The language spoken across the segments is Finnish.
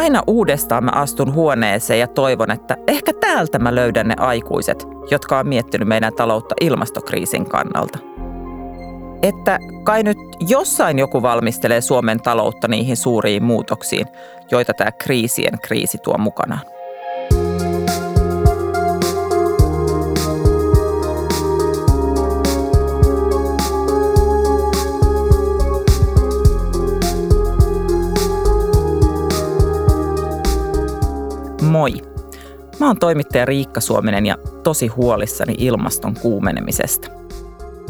Aina uudestaan mä astun huoneeseen ja toivon, että ehkä täältä mä löydän ne aikuiset, jotka on miettinyt meidän taloutta ilmastokriisin kannalta. Että kai nyt jossain joku valmistelee Suomen taloutta niihin suuriin muutoksiin, joita tämä kriisien kriisi tuo mukanaan. Moi! Mä oon toimittaja Riikka Suominen ja tosi huolissani ilmaston kuumenemisesta.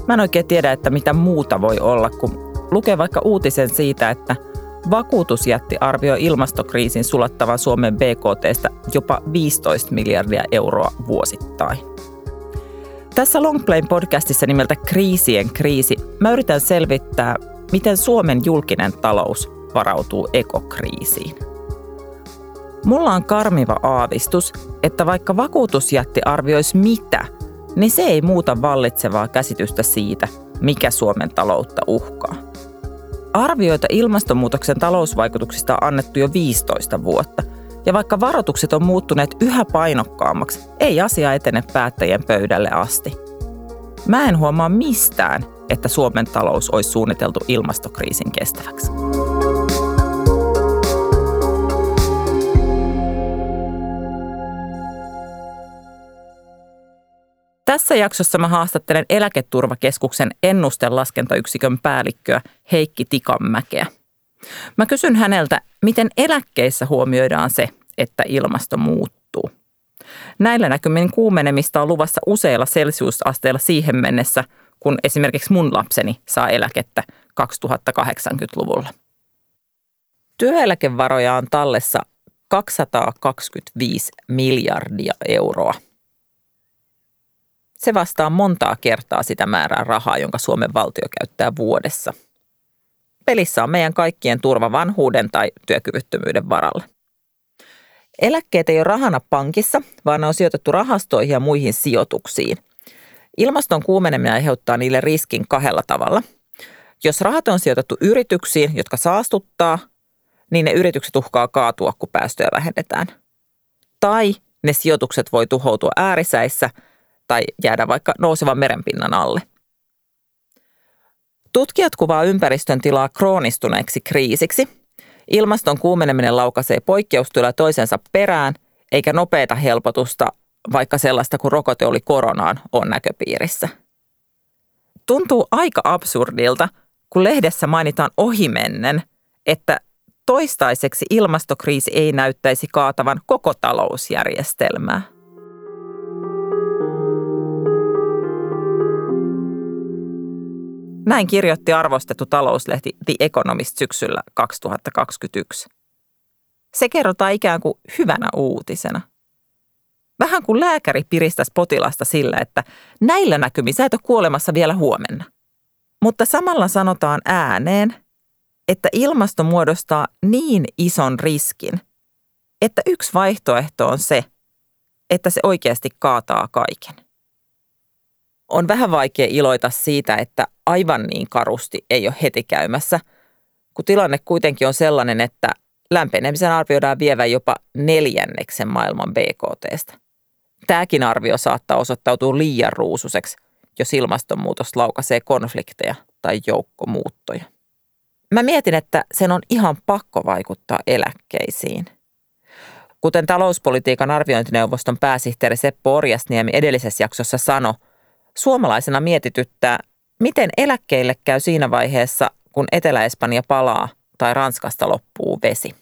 Mä en oikein tiedä, että mitä muuta voi olla, kun lukee vaikka uutisen siitä, että vakuutusjätti arvioi ilmastokriisin sulattavan Suomen BKTstä jopa 15 miljardia euroa vuosittain. Tässä Longplayn podcastissa nimeltä Kriisien kriisi mä yritän selvittää, miten Suomen julkinen talous varautuu ekokriisiin – Mulla on karmiva aavistus, että vaikka vakuutusjätti arvioisi mitä, niin se ei muuta vallitsevaa käsitystä siitä, mikä Suomen taloutta uhkaa. Arvioita ilmastonmuutoksen talousvaikutuksista on annettu jo 15 vuotta, ja vaikka varoitukset on muuttuneet yhä painokkaammaksi, ei asia etene päättäjien pöydälle asti. Mä en huomaa mistään, että Suomen talous olisi suunniteltu ilmastokriisin kestäväksi. Tässä jaksossa mä haastattelen Eläketurvakeskuksen ennustelaskentayksikön päällikköä Heikki Tikanmäkeä. Mä kysyn häneltä, miten eläkkeissä huomioidaan se, että ilmasto muuttuu. Näillä näkymin kuumenemista on luvassa useilla celsiusasteilla siihen mennessä, kun esimerkiksi mun lapseni saa eläkettä 2080-luvulla. Työeläkevaroja on tallessa 225 miljardia euroa – se vastaa montaa kertaa sitä määrää rahaa, jonka Suomen valtio käyttää vuodessa. Pelissä on meidän kaikkien turva vanhuuden tai työkyvyttömyyden varalla. Eläkkeet ei ole rahana pankissa, vaan ne on sijoitettu rahastoihin ja muihin sijoituksiin. Ilmaston kuumeneminen aiheuttaa niille riskin kahdella tavalla. Jos rahat on sijoitettu yrityksiin, jotka saastuttaa, niin ne yritykset uhkaa kaatua, kun päästöjä vähennetään. Tai ne sijoitukset voi tuhoutua äärisäissä – tai jäädä vaikka nousevan merenpinnan alle. Tutkijat kuvaa ympäristön tilaa kroonistuneeksi kriisiksi. Ilmaston kuumeneminen laukaisee poikkeustyöllä toisensa perään, eikä nopeita helpotusta, vaikka sellaista kuin rokote oli koronaan, on näköpiirissä. Tuntuu aika absurdilta, kun lehdessä mainitaan ohimennen, että toistaiseksi ilmastokriisi ei näyttäisi kaatavan koko talousjärjestelmää. Näin kirjoitti arvostettu talouslehti The Economist syksyllä 2021. Se kerrotaan ikään kuin hyvänä uutisena. Vähän kuin lääkäri piristäisi potilasta sillä, että näillä näkymin sä et ole kuolemassa vielä huomenna. Mutta samalla sanotaan ääneen, että ilmasto muodostaa niin ison riskin, että yksi vaihtoehto on se, että se oikeasti kaataa kaiken on vähän vaikea iloita siitä, että aivan niin karusti ei ole heti käymässä, kun tilanne kuitenkin on sellainen, että lämpenemisen arvioidaan vievän jopa neljänneksen maailman BKTstä. Tämäkin arvio saattaa osoittautua liian ruususeksi, jos ilmastonmuutos laukaisee konflikteja tai joukkomuuttoja. Mä mietin, että sen on ihan pakko vaikuttaa eläkkeisiin. Kuten talouspolitiikan arviointineuvoston pääsihteeri Seppo Orjasniemi edellisessä jaksossa sanoi, Suomalaisena mietityttää, miten eläkkeille käy siinä vaiheessa, kun Etelä-Espanja palaa tai Ranskasta loppuu vesi.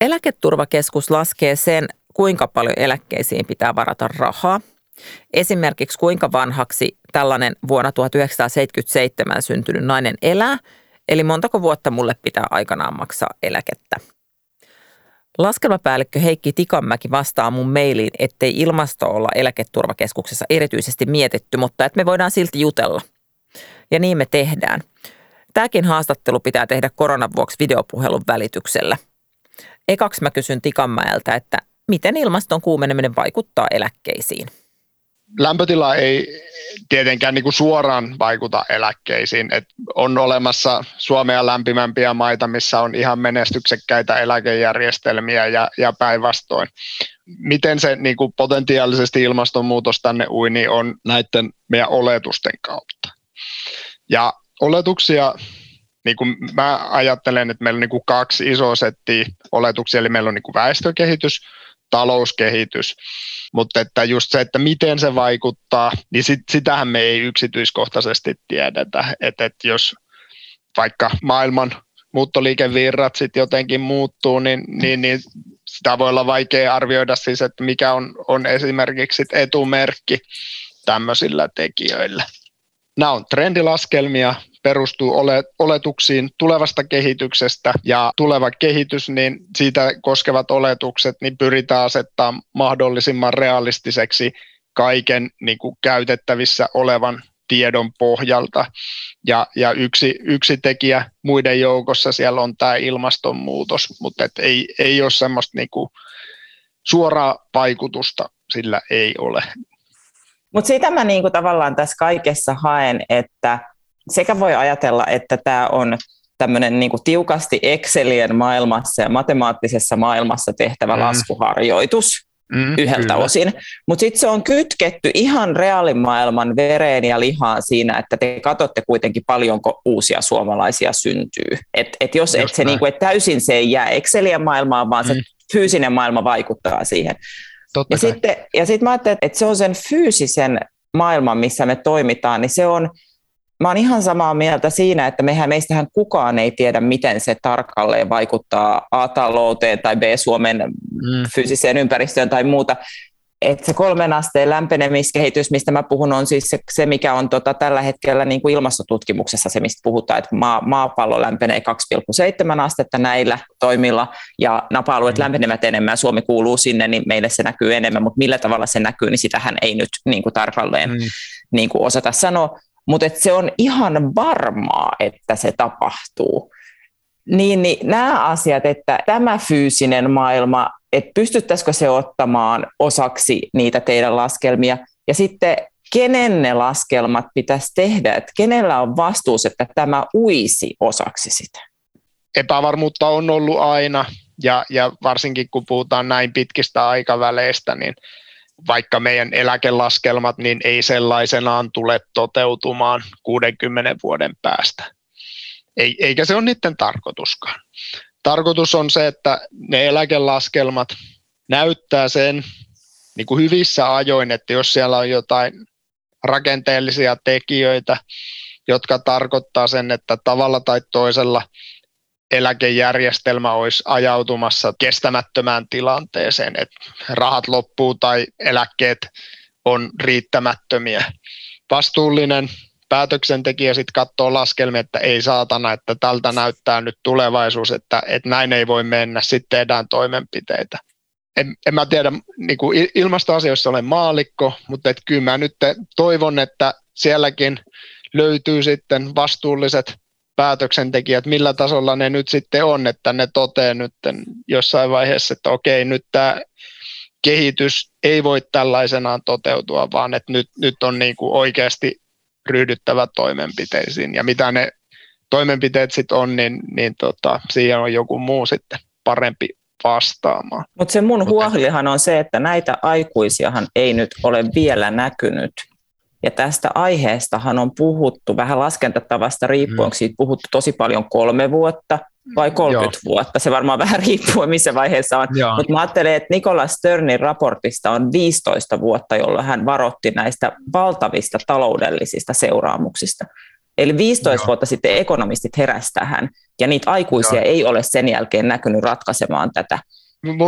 Eläketurvakeskus laskee sen, kuinka paljon eläkkeisiin pitää varata rahaa. Esimerkiksi kuinka vanhaksi tällainen vuonna 1977 syntynyt nainen elää, eli montako vuotta mulle pitää aikanaan maksaa eläkettä. Laskelmapäällikkö Heikki Tikanmäki vastaa mun mailiin, ettei ilmasto olla eläketurvakeskuksessa erityisesti mietitty, mutta että me voidaan silti jutella. Ja niin me tehdään. Tämäkin haastattelu pitää tehdä koronan vuoksi videopuhelun välityksellä. Ekaksi mä kysyn Tikanmäeltä, että miten ilmaston kuumeneminen vaikuttaa eläkkeisiin? lämpötila ei tietenkään niin kuin suoraan vaikuta eläkkeisiin. Et on olemassa Suomea lämpimämpiä maita, missä on ihan menestyksekkäitä eläkejärjestelmiä ja, ja päinvastoin. Miten se niin kuin potentiaalisesti ilmastonmuutos tänne ui, niin on näiden meidän oletusten kautta. Ja oletuksia niin kuin mä ajattelen, että meillä on niin kuin kaksi isoa settiä oletuksia, eli meillä on niin kuin väestökehitys, talouskehitys, mutta että just se, että miten se vaikuttaa, niin sit, sitähän me ei yksityiskohtaisesti tiedetä, että, että jos vaikka maailman muuttoliikevirrat sitten jotenkin muuttuu, niin, niin, niin sitä voi olla vaikea arvioida siis, että mikä on, on esimerkiksi etumerkki tämmöisillä tekijöillä. Nämä on trendilaskelmia, perustuu ole, oletuksiin tulevasta kehityksestä ja tuleva kehitys, niin siitä koskevat oletukset niin pyritään asettaa mahdollisimman realistiseksi kaiken niin kuin käytettävissä olevan tiedon pohjalta. Ja, ja yksi, yksi tekijä muiden joukossa siellä on tämä ilmastonmuutos, mutta et ei, ei ole semmoista niin kuin suoraa vaikutusta, sillä ei ole. Mutta sitä mä niinku tavallaan tässä kaikessa haen, että sekä voi ajatella, että tämä on tämmöinen niin tiukasti Excelien maailmassa ja matemaattisessa maailmassa tehtävä mm. laskuharjoitus mm, yhdeltä kyllä. osin. Mutta sitten se on kytketty ihan reaalimaailman vereen ja lihaan siinä, että te katsotte kuitenkin paljonko uusia suomalaisia syntyy. Et, et jos et se niinku, et täysin se ei jää Excelien maailmaan, vaan mm. se fyysinen maailma vaikuttaa siihen. Totta ja sitten ja sit mä ajattelen, että se on sen fyysisen maailman, missä me toimitaan, niin se on – mä oon ihan samaa mieltä siinä, että mehän meistähän kukaan ei tiedä, miten se tarkalleen vaikuttaa A-talouteen tai B-Suomen mm. fyysiseen ympäristöön tai muuta. Et se kolmen asteen lämpenemiskehitys, mistä mä puhun, on siis se, se mikä on tota, tällä hetkellä niin kuin ilmastotutkimuksessa se, mistä puhutaan, että maa, maapallo lämpenee 2,7 astetta näillä toimilla, ja napa-alueet mm. lämpenevät enemmän, Suomi kuuluu sinne, niin meille se näkyy enemmän, mutta millä tavalla se näkyy, niin sitähän ei nyt niin kuin tarkalleen mm. niin kuin osata sanoa mutta se on ihan varmaa, että se tapahtuu. Niin, niin nämä asiat, että tämä fyysinen maailma, että pystyttäisikö se ottamaan osaksi niitä teidän laskelmia, ja sitten kenen ne laskelmat pitäisi tehdä, että kenellä on vastuus, että tämä uisi osaksi sitä? Epävarmuutta on ollut aina, ja, ja varsinkin kun puhutaan näin pitkistä aikaväleistä, niin vaikka meidän eläkelaskelmat niin ei sellaisenaan tule toteutumaan 60 vuoden päästä. Ei, eikä se ole niiden tarkoituskaan. Tarkoitus on se, että ne eläkelaskelmat näyttää sen niin kuin hyvissä ajoin, että jos siellä on jotain rakenteellisia tekijöitä, jotka tarkoittaa sen, että tavalla tai toisella eläkejärjestelmä olisi ajautumassa kestämättömään tilanteeseen, että rahat loppuu tai eläkkeet on riittämättömiä. Vastuullinen päätöksentekijä sitten katsoo laskelmia, että ei saatana, että tältä näyttää nyt tulevaisuus, että, että näin ei voi mennä, sitten tehdään toimenpiteitä. En, en mä tiedä, niin kuin ilmastoasioissa olen maalikko, mutta et kyllä mä nyt toivon, että sielläkin löytyy sitten vastuulliset päätöksentekijät, millä tasolla ne nyt sitten on, että ne toteaa nyt jossain vaiheessa, että okei, nyt tämä kehitys ei voi tällaisenaan toteutua, vaan että nyt, nyt on niin kuin oikeasti ryhdyttävä toimenpiteisiin. Ja mitä ne toimenpiteet sitten on, niin, niin tota, siihen on joku muu sitten parempi vastaamaan. Mutta se mun huolihan on se, että näitä aikuisiahan ei nyt ole vielä näkynyt ja tästä aiheestahan on puhuttu vähän laskentatavasta riippuen, mm. siitä puhuttu tosi paljon kolme vuotta vai 30 Joo. vuotta. Se varmaan vähän riippuu, missä vaiheessa on. Mutta mä ajattelen, että Nikola Sternin raportista on 15 vuotta, jolloin hän varotti näistä valtavista taloudellisista seuraamuksista. Eli 15 Joo. vuotta sitten ekonomistit heräsivät tähän, ja niitä aikuisia Joo. ei ole sen jälkeen näkynyt ratkaisemaan tätä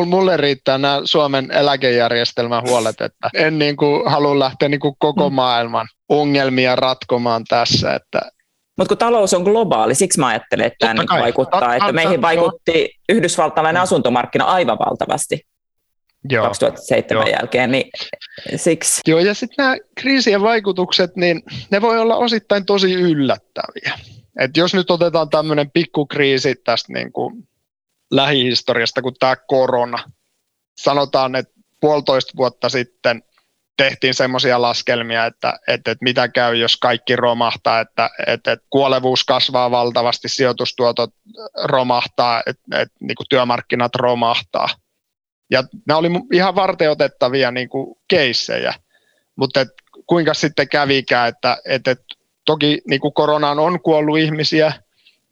mulle riittää nämä Suomen eläkejärjestelmän huolet, että en niin kuin halua lähteä niin kuin koko mm. maailman ongelmia ratkomaan tässä. Että mutta kun talous on globaali, siksi mä ajattelen, että tämä niin vaikuttaa, että meihin vaikutti yhdysvaltalainen asuntomarkkina aivan valtavasti. Joo, 2007 joo. jälkeen, niin siksi. Joo, ja sitten nämä kriisien vaikutukset, niin ne voi olla osittain tosi yllättäviä. Et jos nyt otetaan tämmöinen pikkukriisi tästä niin kuin lähihistoriasta kuin tämä korona. Sanotaan, että puolitoista vuotta sitten tehtiin semmoisia laskelmia, että, että, että mitä käy, jos kaikki romahtaa, että, että, että kuolevuus kasvaa valtavasti, sijoitustuotot romahtaa, että, että niin kuin työmarkkinat romahtaa. Ja nämä oli ihan varteutettavia niin kuin keissejä, mutta et, kuinka sitten kävikään, että, että, että toki niin kuin koronaan on kuollut ihmisiä,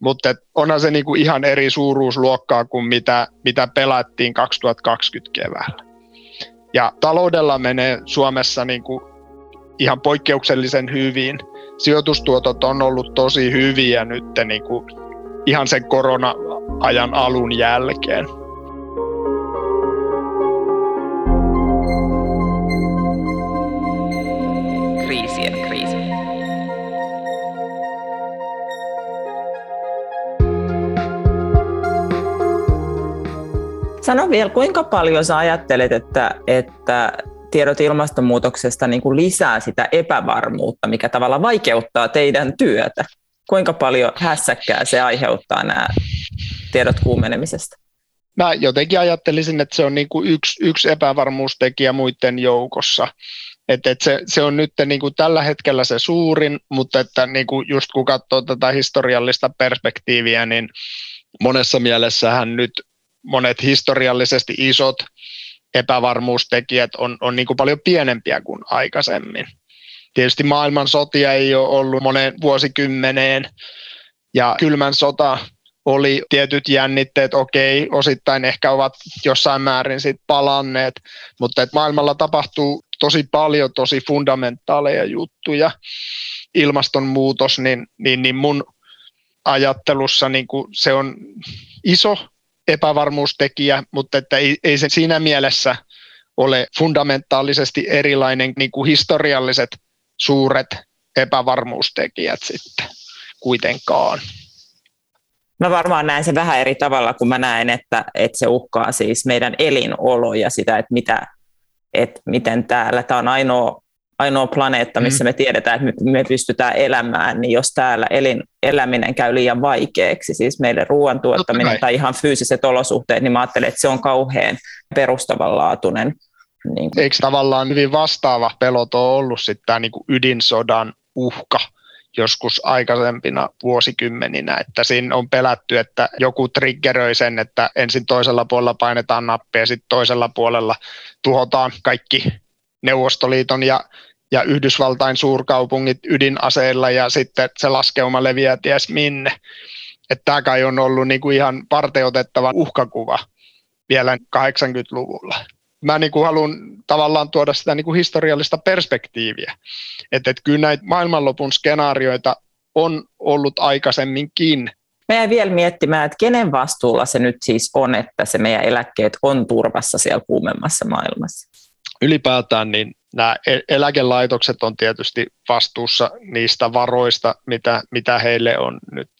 mutta onhan se niin kuin ihan eri suuruusluokkaa kuin mitä, mitä pelattiin 2020 keväällä. Ja taloudella menee Suomessa niin kuin ihan poikkeuksellisen hyvin. Sijoitustuotot on ollut tosi hyviä nyt niin kuin ihan sen korona-ajan alun jälkeen. Sano vielä, kuinka paljon sä ajattelet, että, että tiedot ilmastonmuutoksesta niin kuin lisää sitä epävarmuutta, mikä tavallaan vaikeuttaa teidän työtä? Kuinka paljon hässäkkää se aiheuttaa nämä tiedot kuumenemisesta? Mä jotenkin ajattelisin, että se on niin kuin yksi, yksi epävarmuustekijä muiden joukossa. Et, et se, se on nyt niin kuin tällä hetkellä se suurin, mutta että niin kuin just kun katsoo tätä historiallista perspektiiviä, niin monessa mielessähän nyt monet historiallisesti isot epävarmuustekijät on, on niin kuin paljon pienempiä kuin aikaisemmin. Tietysti maailman sotia ei ole ollut monen vuosikymmeneen ja kylmän sota oli tietyt jännitteet, okei, osittain ehkä ovat jossain määrin sit palanneet, mutta et maailmalla tapahtuu tosi paljon tosi fundamentaaleja juttuja. Ilmastonmuutos, niin, niin, niin mun ajattelussa niin kuin se on iso epävarmuustekijä, mutta että ei, ei se siinä mielessä ole fundamentaalisesti erilainen niin kuin historialliset suuret epävarmuustekijät sitten kuitenkaan. Mä varmaan näen sen vähän eri tavalla, kun mä näen, että, että se uhkaa siis meidän elinoloja, sitä, että, mitä, että miten täällä, tämä on ainoa ainoa planeetta, missä mm. me tiedetään, että me pystytään elämään, niin jos täällä elin, eläminen käy liian vaikeaksi, siis meille ruoan tuottaminen tai ihan fyysiset olosuhteet, niin mä ajattelen, että se on kauhean perustavanlaatuinen. Niin kuin. Eikö tavallaan hyvin vastaava peloto ole ollut sitten tämä niin ydinsodan uhka joskus aikaisempina vuosikymmeninä, että siinä on pelätty, että joku triggeröi sen, että ensin toisella puolella painetaan nappia ja sitten toisella puolella tuhotaan kaikki Neuvostoliiton ja ja Yhdysvaltain suurkaupungit ydinaseilla ja sitten se laskeuma leviää ties minne. Että tämä kai on ollut niinku ihan parteutettava uhkakuva vielä 80-luvulla. Mä niinku haluan tavallaan tuoda sitä niinku historiallista perspektiiviä, että et kyllä näitä maailmanlopun skenaarioita on ollut aikaisemminkin. Mä jäin vielä miettimään, että kenen vastuulla se nyt siis on, että se meidän eläkkeet on turvassa siellä kuumemmassa maailmassa? Ylipäätään niin nämä e- eläkelaitokset on tietysti vastuussa niistä varoista, mitä, mitä heille on nyt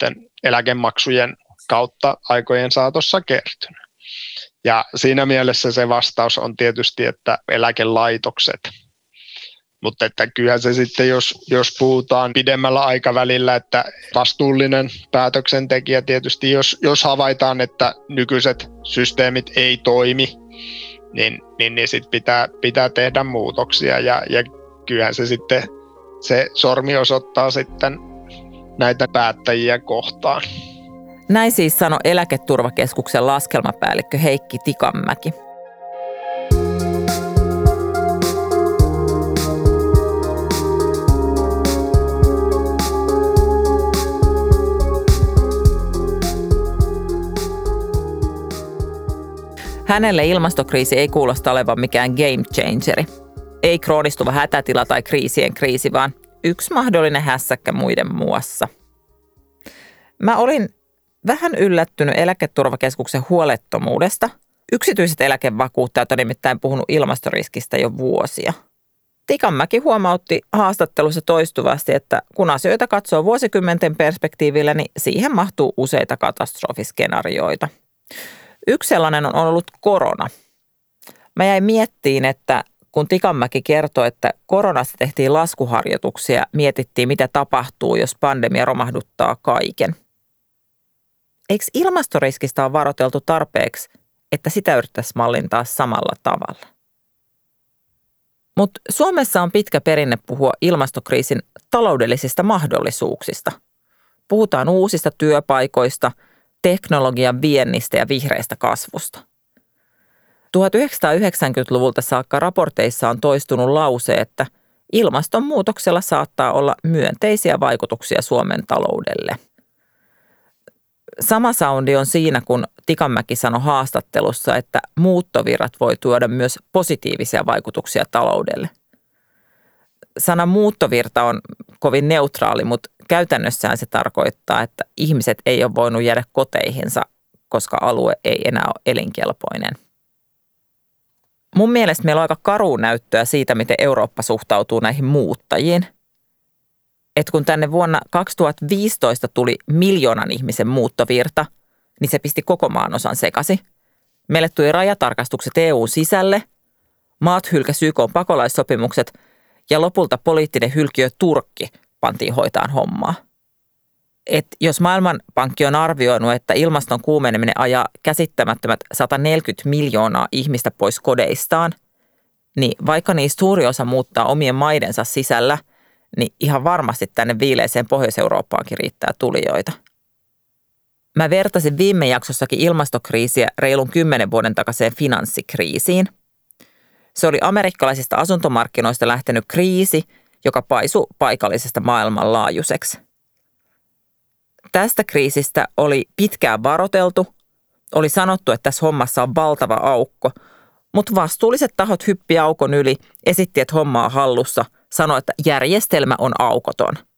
eläkemaksujen kautta aikojen saatossa kertynyt. Ja siinä mielessä se vastaus on tietysti, että eläkelaitokset. Mutta että kyllähän se sitten, jos, jos puhutaan pidemmällä aikavälillä, että vastuullinen päätöksentekijä tietysti, jos, jos havaitaan, että nykyiset systeemit ei toimi, niin, niin, niin sit pitää, pitää tehdä muutoksia ja, ja kyllähän se sitten se sormi osoittaa sitten näitä päättäjiä kohtaan. Näin siis sanoi Eläketurvakeskuksen laskelmapäällikkö Heikki Tikanmäki. Hänelle ilmastokriisi ei kuulosta olevan mikään game changeri. Ei kroonistuva hätätila tai kriisien kriisi, vaan yksi mahdollinen hässäkkä muiden muassa. Mä olin vähän yllättynyt eläketurvakeskuksen huolettomuudesta. Yksityiset eläkevakuuttajat on nimittäin puhunut ilmastoriskistä jo vuosia. Tikanmäki huomautti haastattelussa toistuvasti, että kun asioita katsoo vuosikymmenten perspektiivillä, niin siihen mahtuu useita katastrofiskenaarioita. Yksi sellainen on ollut korona. Mä jäin miettiin, että kun Tikanmäki kertoi, että koronasta tehtiin laskuharjoituksia, mietittiin mitä tapahtuu, jos pandemia romahduttaa kaiken. Eikö ilmastoriskistä ole varoiteltu tarpeeksi, että sitä yrittäisi mallintaa samalla tavalla? Mutta Suomessa on pitkä perinne puhua ilmastokriisin taloudellisista mahdollisuuksista. Puhutaan uusista työpaikoista, teknologian viennistä ja vihreistä kasvusta. 1990-luvulta saakka raporteissa on toistunut lause, että ilmastonmuutoksella saattaa olla myönteisiä vaikutuksia Suomen taloudelle. Sama soundi on siinä, kun Tikanmäki sanoi haastattelussa, että muuttovirrat voi tuoda myös positiivisia vaikutuksia taloudelle. Sana muuttovirta on kovin neutraali, mutta käytännössään se tarkoittaa, että ihmiset ei ole voinut jäädä koteihinsa, koska alue ei enää ole elinkelpoinen. Mun mielestä meillä on aika karu näyttöä siitä, miten Eurooppa suhtautuu näihin muuttajiin. Et kun tänne vuonna 2015 tuli miljoonan ihmisen muuttovirta – niin se pisti koko maan osan sekasi. Meille tuli rajatarkastukset EUn sisälle, maat hylkäsi YK pakolaissopimukset ja lopulta poliittinen hylkiö Turkki pantiin hoitaan hommaa. Et jos Maailmanpankki on arvioinut, että ilmaston kuumeneminen ajaa käsittämättömät 140 miljoonaa ihmistä pois kodeistaan, niin vaikka niistä suuri osa muuttaa omien maidensa sisällä, niin ihan varmasti tänne viileiseen Pohjois-Eurooppaankin riittää tulijoita – Mä vertasin viime jaksossakin ilmastokriisiä reilun kymmenen vuoden takaiseen finanssikriisiin. Se oli amerikkalaisista asuntomarkkinoista lähtenyt kriisi, joka paisui paikallisesta maailmanlaajuiseksi. Tästä kriisistä oli pitkään varoteltu, oli sanottu, että tässä hommassa on valtava aukko, mutta vastuulliset tahot hyppi aukon yli, esitti, että homma on hallussa, sanoi, että järjestelmä on aukoton –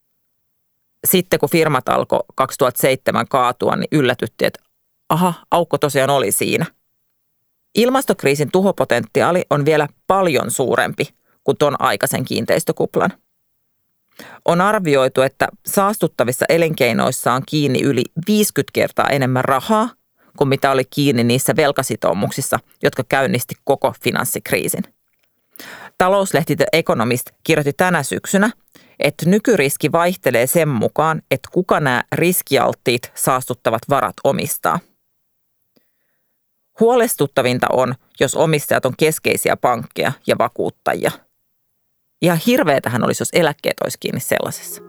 sitten kun firmat alkoi 2007 kaatua, niin yllätyttiin, että aha, aukko tosiaan oli siinä. Ilmastokriisin tuhopotentiaali on vielä paljon suurempi kuin tuon aikaisen kiinteistökuplan. On arvioitu, että saastuttavissa elinkeinoissa on kiinni yli 50 kertaa enemmän rahaa kuin mitä oli kiinni niissä velkasitoumuksissa, jotka käynnisti koko finanssikriisin. Talouslehti The Economist kirjoitti tänä syksynä, että nykyriski vaihtelee sen mukaan, että kuka nämä riskialttiit saastuttavat varat omistaa. Huolestuttavinta on, jos omistajat on keskeisiä pankkeja ja vakuuttajia. Ihan hirveetähän olisi, jos eläkkeet olisi kiinni sellaisessa.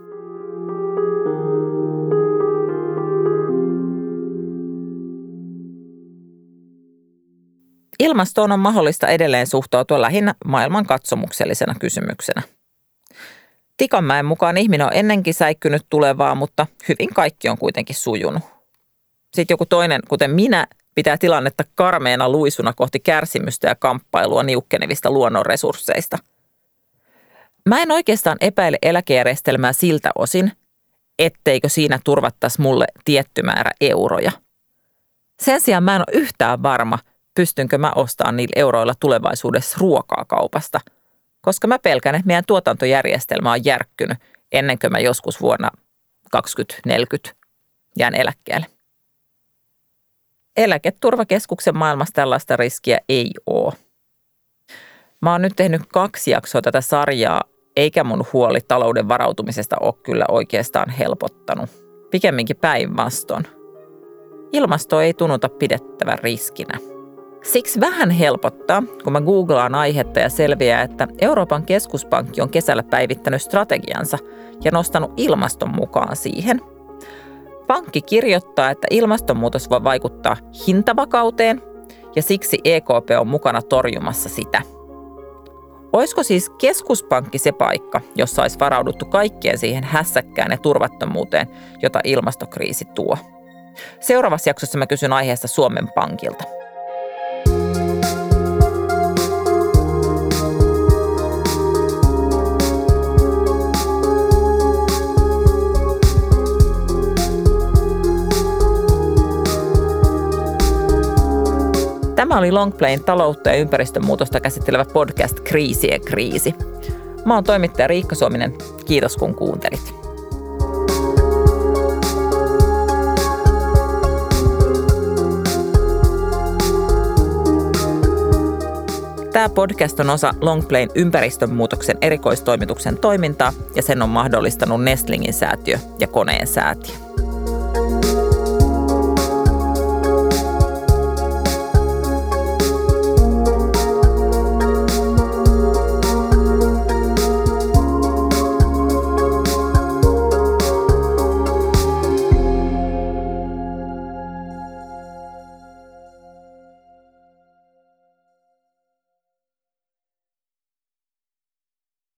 Ilmastoon on mahdollista edelleen suhtautua lähinnä maailman katsomuksellisena kysymyksenä – Tikanmäen mukaan ihminen on ennenkin säikkynyt tulevaa, mutta hyvin kaikki on kuitenkin sujunut. Sitten joku toinen, kuten minä, pitää tilannetta karmeena luisuna kohti kärsimystä ja kamppailua niukkenevista luonnonresursseista. Mä en oikeastaan epäile eläkejärjestelmää siltä osin, etteikö siinä turvattaisi mulle tietty määrä euroja. Sen sijaan mä en ole yhtään varma, pystynkö mä ostamaan niillä euroilla tulevaisuudessa ruokaa kaupasta – koska mä pelkään, että meidän tuotantojärjestelmä on järkkynyt ennen kuin mä joskus vuonna 2040 jään eläkkeelle. Eläketurvakeskuksen maailmassa tällaista riskiä ei ole. Mä oon nyt tehnyt kaksi jaksoa tätä sarjaa, eikä mun huoli talouden varautumisesta ole kyllä oikeastaan helpottanut. Pikemminkin päinvastoin. Ilmasto ei tunnuta pidettävän riskinä. Siksi vähän helpottaa, kun mä googlaan aihetta ja selviää, että Euroopan keskuspankki on kesällä päivittänyt strategiansa ja nostanut ilmaston mukaan siihen. Pankki kirjoittaa, että ilmastonmuutos voi vaikuttaa hintavakauteen ja siksi EKP on mukana torjumassa sitä. Olisiko siis keskuspankki se paikka, jossa olisi varauduttu kaikkeen siihen hässäkkään ja turvattomuuteen, jota ilmastokriisi tuo? Seuraavassa jaksossa mä kysyn aiheesta Suomen Pankilta. Tämä oli Longplayn taloutta ja ympäristönmuutosta käsittelevä podcast Kriisien kriisi. Mä oon toimittaja Riikka Suominen. Kiitos kun kuuntelit. Tämä podcast on osa Longplayn ympäristönmuutoksen erikoistoimituksen toimintaa ja sen on mahdollistanut Nestlingin säätiö ja Koneen säätiö.